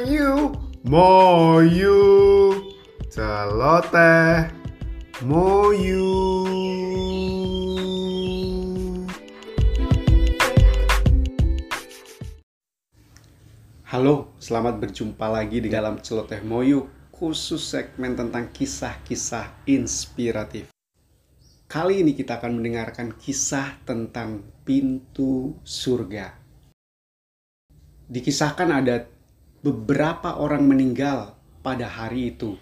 Moyu, moyu, celoteh, moyu. Halo, selamat berjumpa lagi di dalam celoteh moyu, khusus segmen tentang kisah-kisah inspiratif. Kali ini kita akan mendengarkan kisah tentang pintu surga. Dikisahkan ada beberapa orang meninggal pada hari itu,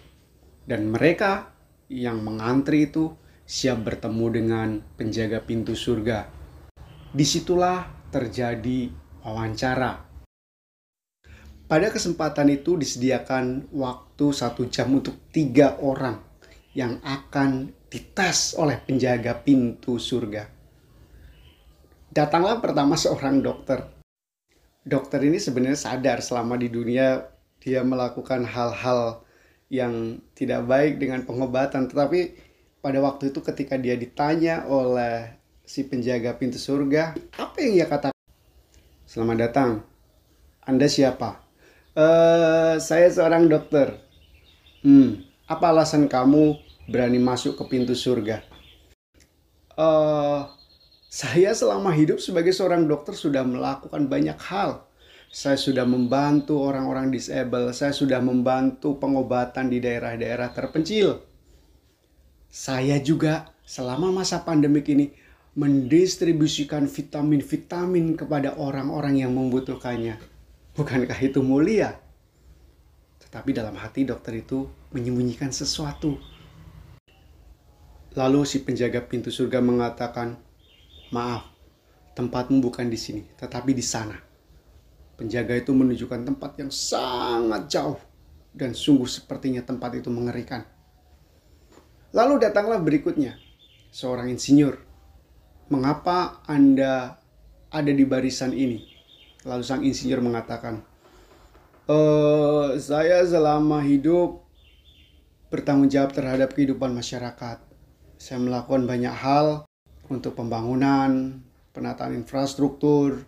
dan mereka yang mengantri itu siap bertemu dengan penjaga pintu surga. Di situlah terjadi wawancara. Pada kesempatan itu disediakan waktu satu jam untuk tiga orang yang akan dites oleh penjaga pintu surga. Datanglah pertama seorang dokter. Dokter ini sebenarnya sadar selama di dunia dia melakukan hal-hal yang tidak baik dengan pengobatan, tetapi pada waktu itu ketika dia ditanya oleh si penjaga pintu surga, apa yang ia katakan? Selamat datang. Anda siapa? Eh, saya seorang dokter. Hmm, apa alasan kamu berani masuk ke pintu surga? Uh, saya selama hidup sebagai seorang dokter sudah melakukan banyak hal. Saya sudah membantu orang-orang disable, saya sudah membantu pengobatan di daerah-daerah terpencil. Saya juga selama masa pandemik ini mendistribusikan vitamin-vitamin kepada orang-orang yang membutuhkannya. Bukankah itu mulia? Tetapi dalam hati dokter itu menyembunyikan sesuatu. Lalu si penjaga pintu surga mengatakan, "Maaf, tempatmu bukan di sini, tetapi di sana." Penjaga itu menunjukkan tempat yang sangat jauh dan sungguh sepertinya tempat itu mengerikan. Lalu datanglah berikutnya, seorang insinyur. "Mengapa Anda ada di barisan ini?" Lalu sang insinyur mengatakan, e, "Saya selama hidup bertanggung jawab terhadap kehidupan masyarakat. Saya melakukan banyak hal untuk pembangunan, penataan infrastruktur.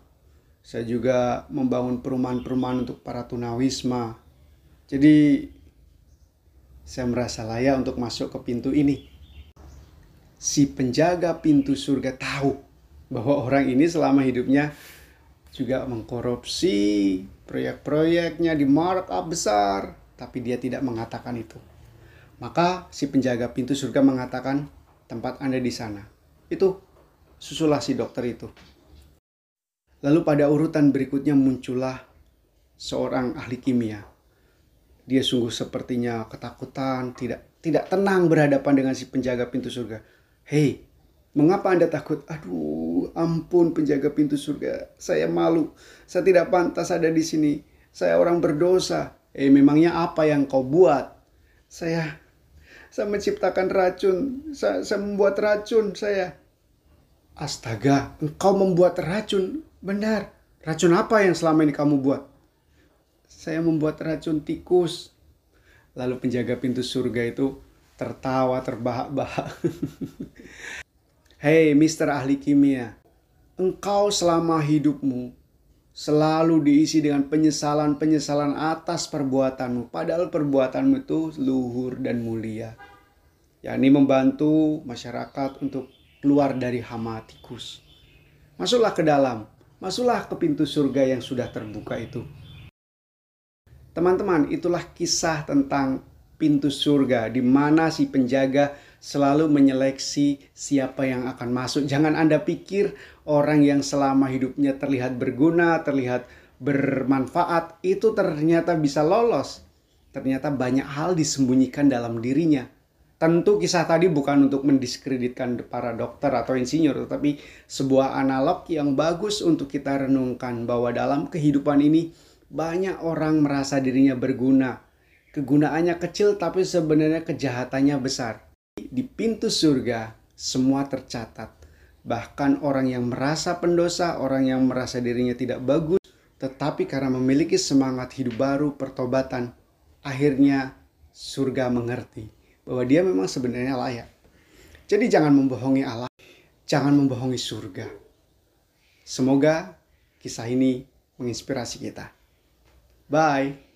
Saya juga membangun perumahan-perumahan untuk para tunawisma. Jadi saya merasa layak untuk masuk ke pintu ini. Si penjaga pintu surga tahu bahwa orang ini selama hidupnya juga mengkorupsi proyek-proyeknya di markup besar, tapi dia tidak mengatakan itu. Maka si penjaga pintu surga mengatakan, tempat Anda di sana. Itu susulah si dokter itu. Lalu pada urutan berikutnya muncullah seorang ahli kimia. Dia sungguh sepertinya ketakutan, tidak tidak tenang berhadapan dengan si penjaga pintu surga. Hei, mengapa Anda takut? Aduh, ampun penjaga pintu surga. Saya malu. Saya tidak pantas ada di sini. Saya orang berdosa. Eh, memangnya apa yang kau buat? Saya saya menciptakan racun, saya, saya membuat racun saya. Astaga, engkau membuat racun. Benar. Racun apa yang selama ini kamu buat? Saya membuat racun tikus. Lalu penjaga pintu surga itu tertawa terbahak-bahak. Hei, Mister Ahli Kimia. Engkau selama hidupmu selalu diisi dengan penyesalan-penyesalan atas perbuatanmu. Padahal perbuatanmu itu luhur dan mulia. yakni membantu masyarakat untuk keluar dari hama tikus. Masuklah ke dalam, masuklah ke pintu surga yang sudah terbuka itu. Teman-teman, itulah kisah tentang pintu surga di mana si penjaga selalu menyeleksi siapa yang akan masuk. Jangan Anda pikir orang yang selama hidupnya terlihat berguna, terlihat bermanfaat, itu ternyata bisa lolos. Ternyata banyak hal disembunyikan dalam dirinya. Tentu kisah tadi bukan untuk mendiskreditkan para dokter atau insinyur, tetapi sebuah analog yang bagus untuk kita renungkan bahwa dalam kehidupan ini banyak orang merasa dirinya berguna. Kegunaannya kecil tapi sebenarnya kejahatannya besar. Di pintu surga semua tercatat Bahkan orang yang merasa pendosa, orang yang merasa dirinya tidak bagus, tetapi karena memiliki semangat hidup baru, pertobatan, akhirnya surga mengerti bahwa dia memang sebenarnya layak. Jadi jangan membohongi Allah, jangan membohongi surga. Semoga kisah ini menginspirasi kita. Bye.